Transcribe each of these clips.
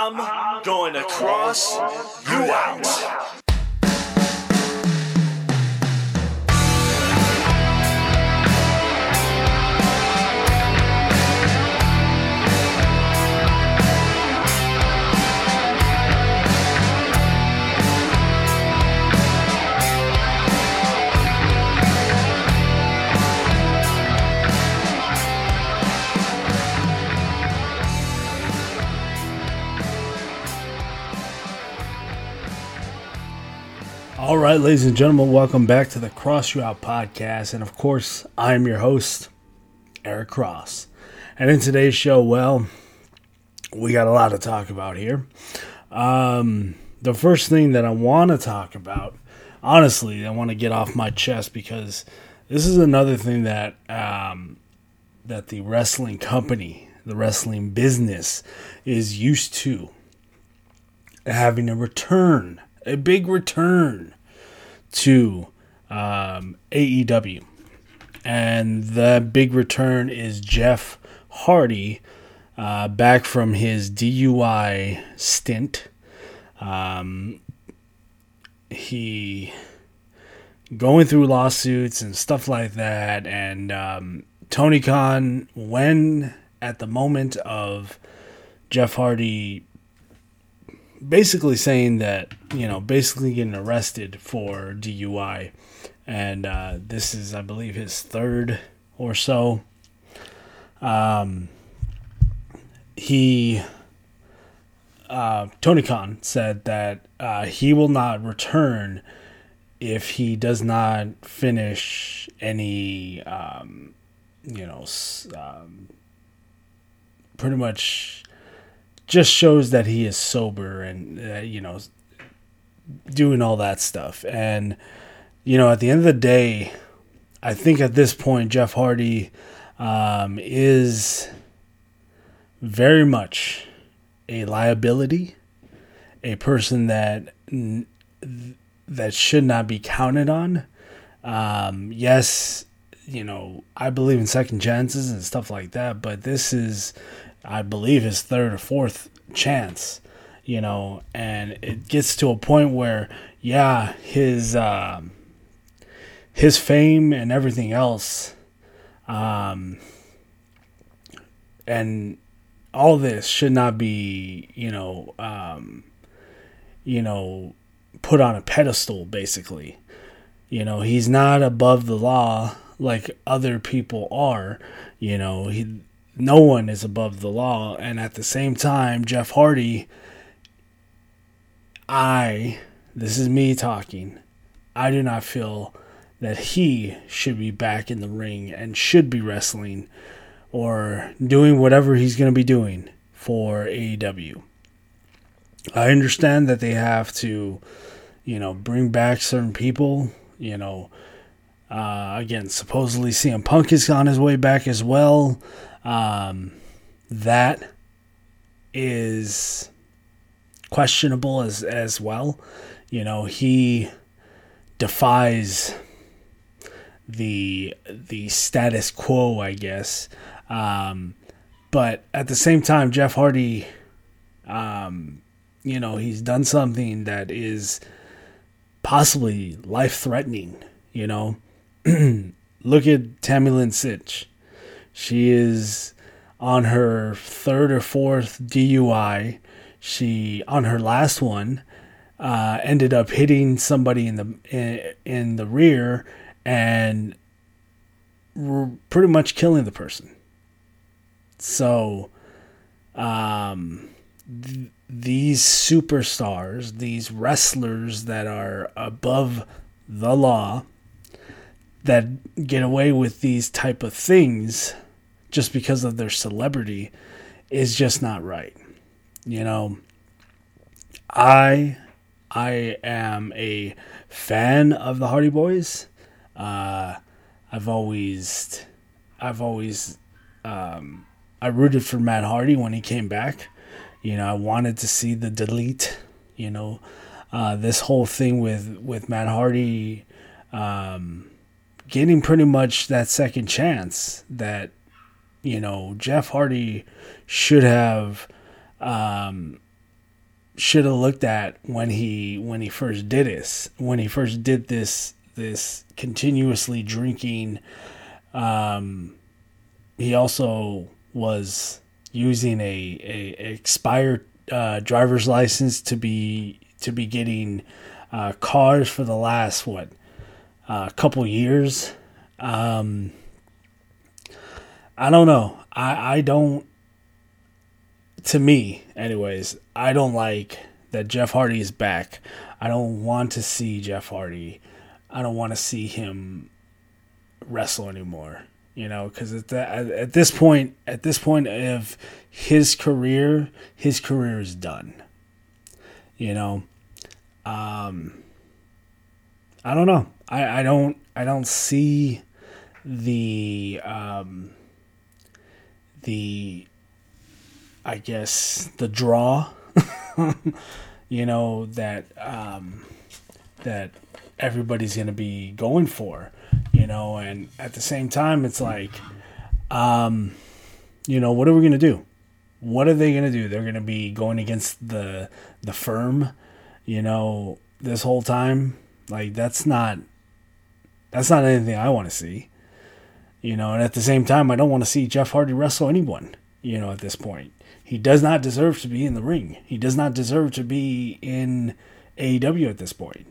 I'm going to cross you out. All right, ladies and gentlemen, welcome back to the Cross You Out podcast. And of course, I'm your host, Eric Cross. And in today's show, well, we got a lot to talk about here. Um, the first thing that I want to talk about, honestly, I want to get off my chest because this is another thing that um, that the wrestling company, the wrestling business, is used to having a return a big return to um, AEW. And the big return is Jeff Hardy uh, back from his DUI stint. Um, he going through lawsuits and stuff like that. And um, Tony Khan, when at the moment of Jeff Hardy basically saying that you know basically getting arrested for DUI, and uh, this is I believe his third or so. Um, he uh, Tony Khan said that uh, he will not return if he does not finish any, um, you know, um, pretty much just shows that he is sober and uh, you know doing all that stuff. And you know at the end of the day i think at this point jeff hardy um, is very much a liability a person that that should not be counted on. Um, yes you know i believe in second chances and stuff like that but this is I believe his third or fourth chance, you know, and it gets to a point where, yeah, his um, his fame and everything else, um, and all this should not be, you know, um, you know, put on a pedestal. Basically, you know, he's not above the law like other people are. You know, he no one is above the law. And at the same time, Jeff Hardy, I, this is me talking, I do not feel that he should be back in the ring and should be wrestling or doing whatever he's going to be doing for AEW. I understand that they have to, you know, bring back certain people, you know. Uh, again, supposedly CM Punk is on his way back as well. Um, that is questionable as as well. You know, he defies the the status quo, I guess. Um, but at the same time, Jeff Hardy, um, you know, he's done something that is possibly life threatening. You know, look at Tammy Lynn Sytch. She is on her third or fourth DUI. She on her last one uh, ended up hitting somebody in the in, in the rear and pretty much killing the person. So, um, th- these superstars, these wrestlers that are above the law, that get away with these type of things just because of their celebrity is just not right. You know, I I am a fan of the Hardy Boys. Uh, I've always I've always um, I rooted for Matt Hardy when he came back. You know, I wanted to see the delete. You know, uh, this whole thing with with Matt Hardy um, getting pretty much that second chance that you know, Jeff Hardy should have, um, should have looked at when he when he first did this when he first did this this continuously drinking um he also was using a, a expired uh, driver's license to be to be getting uh, cars for the last what a uh, couple years. Um i don't know i i don't to me, anyways, I don't like that Jeff Hardy is back. I don't want to see Jeff Hardy. I don't want to see him wrestle anymore. You know, because at, at this point, at this point of his career, his career is done. You know, um, I don't know. I, I don't I don't see the um, the I guess the draw, you know that um, that everybody's gonna be going for, you know, and at the same time, it's like, um, you know, what are we gonna do? What are they gonna do? They're gonna be going against the the firm, you know, this whole time. Like that's not that's not anything I want to see. You know, and at the same time, I don't want to see Jeff Hardy wrestle anyone. You know, at this point, he does not deserve to be in the ring. He does not deserve to be in AEW at this point.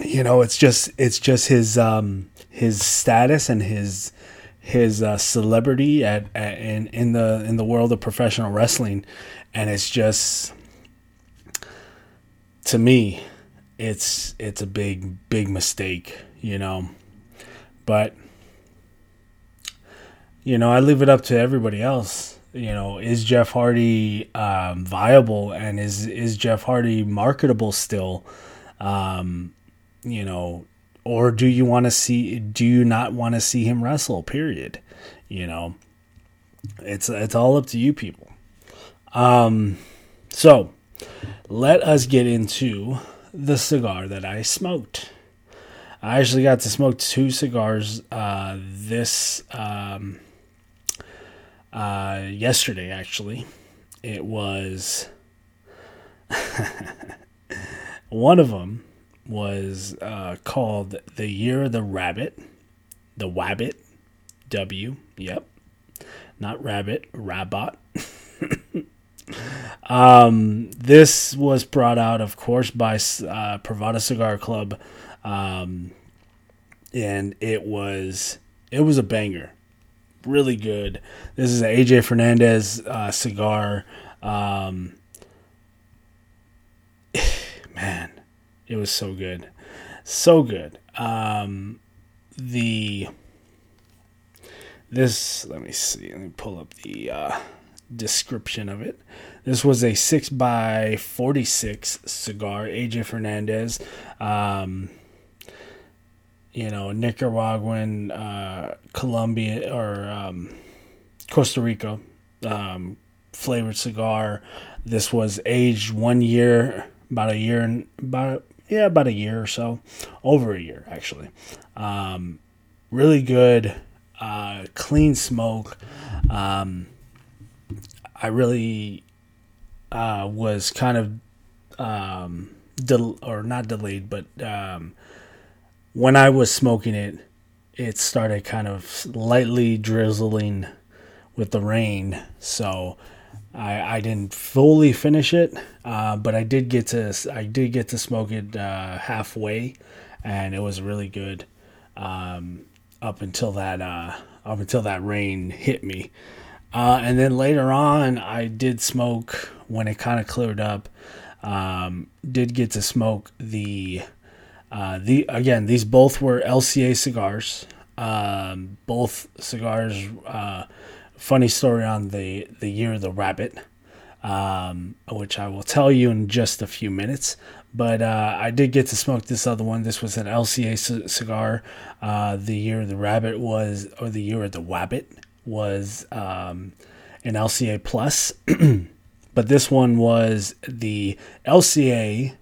You know, it's just it's just his um his status and his his uh, celebrity at, at in in the in the world of professional wrestling, and it's just to me, it's it's a big big mistake, you know. But you know, I leave it up to everybody else. You know, is Jeff Hardy um, viable and is is Jeff Hardy marketable still? Um, you know, or do you want to see? Do you not want to see him wrestle? Period. You know, it's it's all up to you people. Um, so let us get into the cigar that I smoked. I actually got to smoke two cigars uh, this um, uh, yesterday, actually. It was one of them was uh, called the Year of the Rabbit, the Wabbit, W. Yep, not rabbit, rabbot. um, this was brought out, of course, by uh, Privada Cigar Club, um, and it was it was a banger really good. This is an AJ Fernandez uh, cigar. Um, man, it was so good, so good. Um, the this let me see. Let me pull up the uh, description of it. This was a six by forty six cigar. AJ Fernandez. Um, you know, Nicaraguan, uh, Colombia, or um, Costa Rica um, flavored cigar. This was aged one year, about a year and about yeah, about a year or so, over a year actually. Um, really good, uh, clean smoke. Um, I really uh, was kind of um, del- or not delayed, but um, when I was smoking it, it started kind of lightly drizzling with the rain. So I, I didn't fully finish it, uh, but I did get to I did get to smoke it uh, halfway, and it was really good um, up until that uh, up until that rain hit me. Uh, and then later on, I did smoke when it kind of cleared up. Um, did get to smoke the uh, the again, these both were LCA cigars. Um, both cigars. Uh, funny story on the the year of the rabbit, um, which I will tell you in just a few minutes. But uh, I did get to smoke this other one. This was an LCA c- cigar. Uh, the year of the rabbit was, or the year of the wabbit was um, an LCA plus. but this one was the LCA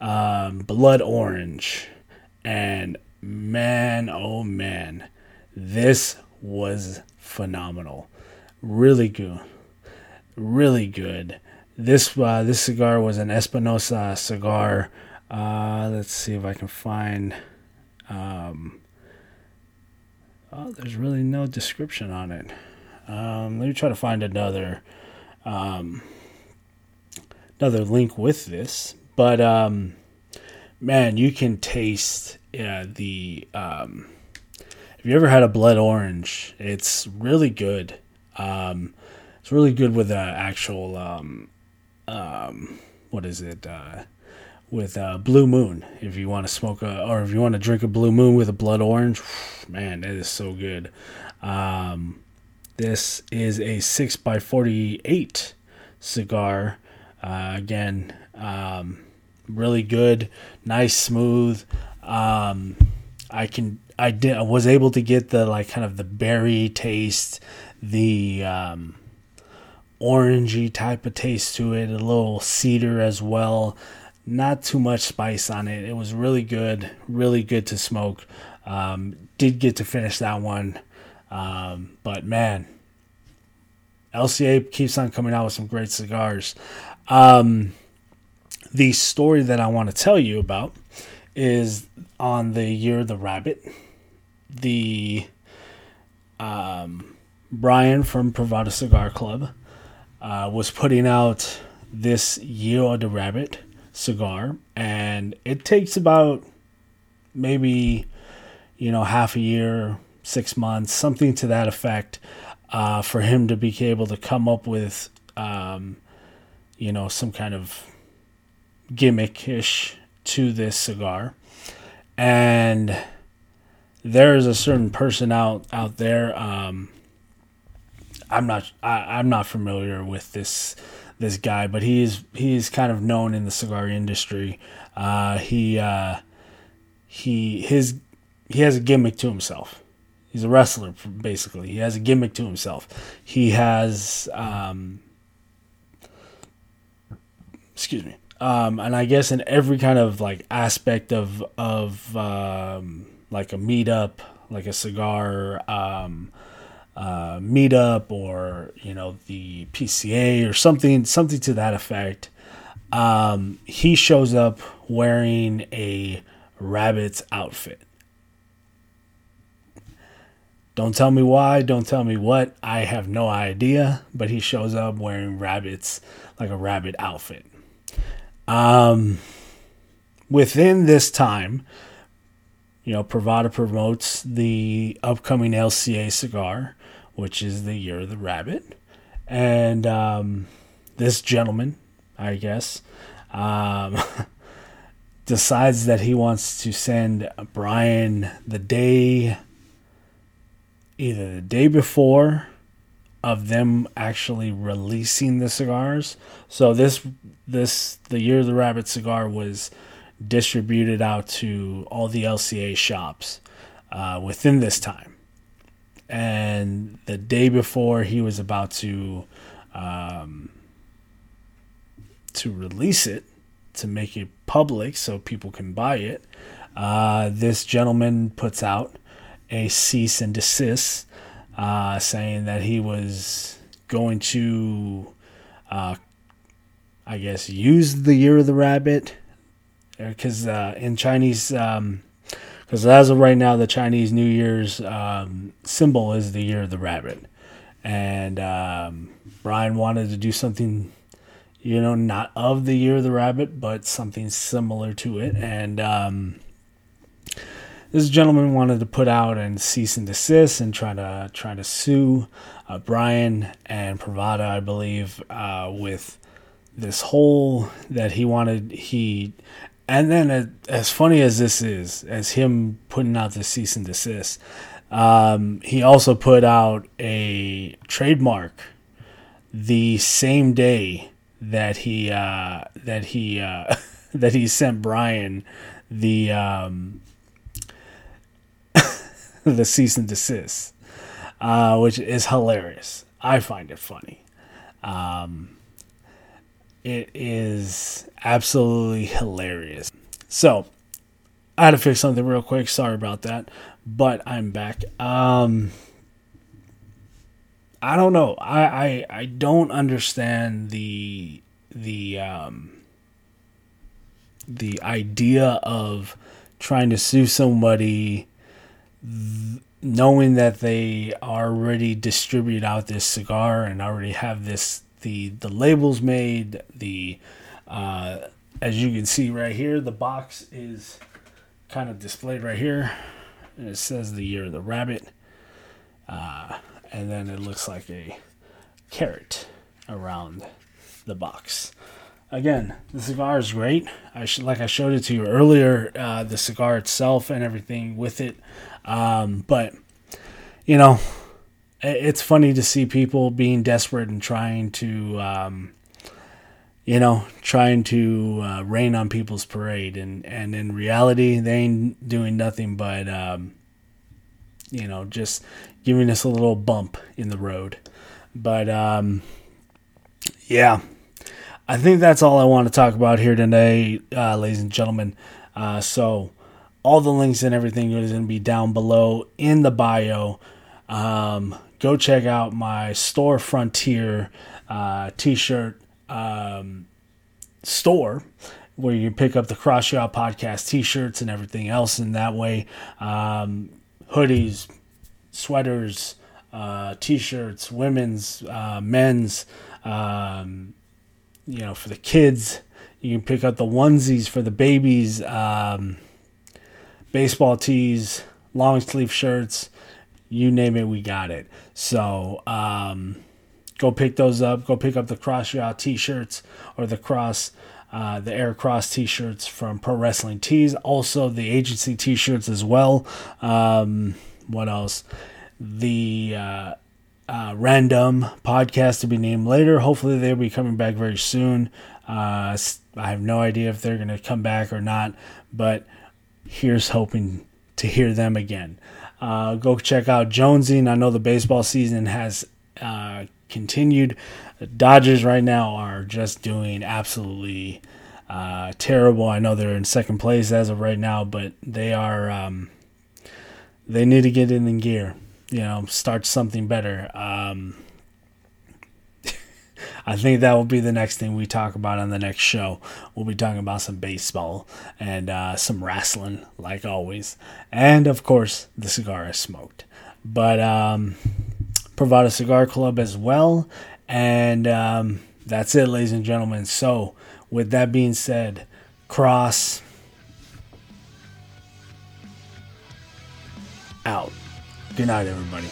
um, Blood Orange. And man, oh man, this was phenomenal. really good, really good. This uh, this cigar was an Espinosa cigar. Uh, let's see if I can find. Um, oh, there's really no description on it. Um, let me try to find another um, another link with this. But um, man, you can taste uh, the. Um, if you ever had a blood orange, it's really good. Um, it's really good with the actual. Um, um, what is it? Uh, with uh, Blue Moon. If you want to smoke a, or if you want to drink a Blue Moon with a blood orange, man, it is so good. Um, this is a six by forty-eight cigar. Uh, again, um, really good, nice, smooth. Um, I can, I did, I was able to get the like kind of the berry taste, the um, orangey type of taste to it, a little cedar as well. Not too much spice on it. It was really good, really good to smoke. Um, did get to finish that one, um, but man, LCA keeps on coming out with some great cigars. Um, the story that I want to tell you about is on the year of the rabbit. The um, Brian from Privada Cigar Club uh, was putting out this year of the rabbit cigar, and it takes about maybe you know half a year, six months, something to that effect, uh, for him to be able to come up with um, you know some kind of gimmickish to this cigar, and there is a certain person out out there. Um, I'm not I, I'm not familiar with this this guy, but he's he's kind of known in the cigar industry. Uh, he uh, he his he has a gimmick to himself. He's a wrestler, basically. He has a gimmick to himself. He has, um, excuse me, um, and I guess in every kind of like aspect of of um, like a meetup, like a cigar um, uh, meetup, or you know the PCA or something, something to that effect. Um, he shows up wearing a rabbit's outfit. Don't tell me why, don't tell me what. I have no idea, but he shows up wearing rabbits, like a rabbit outfit. Um, within this time, you know, Privada promotes the upcoming LCA cigar, which is the Year of the Rabbit. And um, this gentleman, I guess, um, decides that he wants to send Brian the day either the day before of them actually releasing the cigars. So this this the Year of the Rabbit cigar was distributed out to all the LCA shops uh, within this time. And the day before he was about to um, to release it to make it public so people can buy it, uh, this gentleman puts out a cease and desist, uh, saying that he was going to, uh, I guess, use the year of the rabbit, because uh, in Chinese, because as of right now, the Chinese New Year's um, symbol is the year of the rabbit, and um, Brian wanted to do something. You know, not of the year of the rabbit, but something similar to it, and um, this gentleman wanted to put out and cease and desist and try to try to sue uh, Brian and Privada, I believe, uh, with this whole that he wanted he. And then, as funny as this is, as him putting out the cease and desist, um, he also put out a trademark the same day that he uh, that he uh, that he sent Brian the um, the cease and desist, uh, which is hilarious. I find it funny. Um, it is absolutely hilarious. So, I had to fix something real quick. Sorry about that, but I'm back. Um, I don't know. I, I I don't understand the the um the idea of trying to sue somebody th- knowing that they already distribute out this cigar and already have this the the labels made the uh, as you can see right here the box is kind of displayed right here and it says the year of the rabbit uh, and then it looks like a carrot around the box again, the cigar is great. I should, like I showed it to you earlier, uh, the cigar itself and everything with it. Um, but you know, it's funny to see people being desperate and trying to, um, you know, trying to uh, rain on people's parade, and and in reality, they ain't doing nothing but, um, you know, just giving us a little bump in the road. But um, yeah, I think that's all I want to talk about here today, uh, ladies and gentlemen. Uh, so, all the links and everything is going to be down below in the bio. Um, go check out my Store Frontier uh, t shirt um, store where you pick up the Cross You Out Podcast t shirts and everything else in that way um, hoodies, sweaters, uh, t shirts, women's, uh, men's. Um, you know, for the kids. You can pick up the onesies for the babies, um, baseball tees, long sleeve shirts, you name it, we got it. So um, go pick those up. Go pick up the Cross You Out t-shirts or the Cross, uh, the Eric Cross t-shirts from Pro Wrestling Tees. Also the agency t-shirts as well. Um, what else? The uh, uh, random podcast to be named later. Hopefully, they'll be coming back very soon. Uh, I have no idea if they're going to come back or not, but here's hoping to hear them again. Uh, go check out Jonesin. I know the baseball season has uh, continued. The Dodgers right now are just doing absolutely uh, terrible. I know they're in second place as of right now, but they are. Um, they need to get in in gear you know, start something better. Um, I think that will be the next thing we talk about on the next show. We'll be talking about some baseball and uh, some wrestling, like always, and of course the cigar is smoked. But um, Privada Cigar Club as well, and um, that's it, ladies and gentlemen. So, with that being said, cross out. Good night, everybody.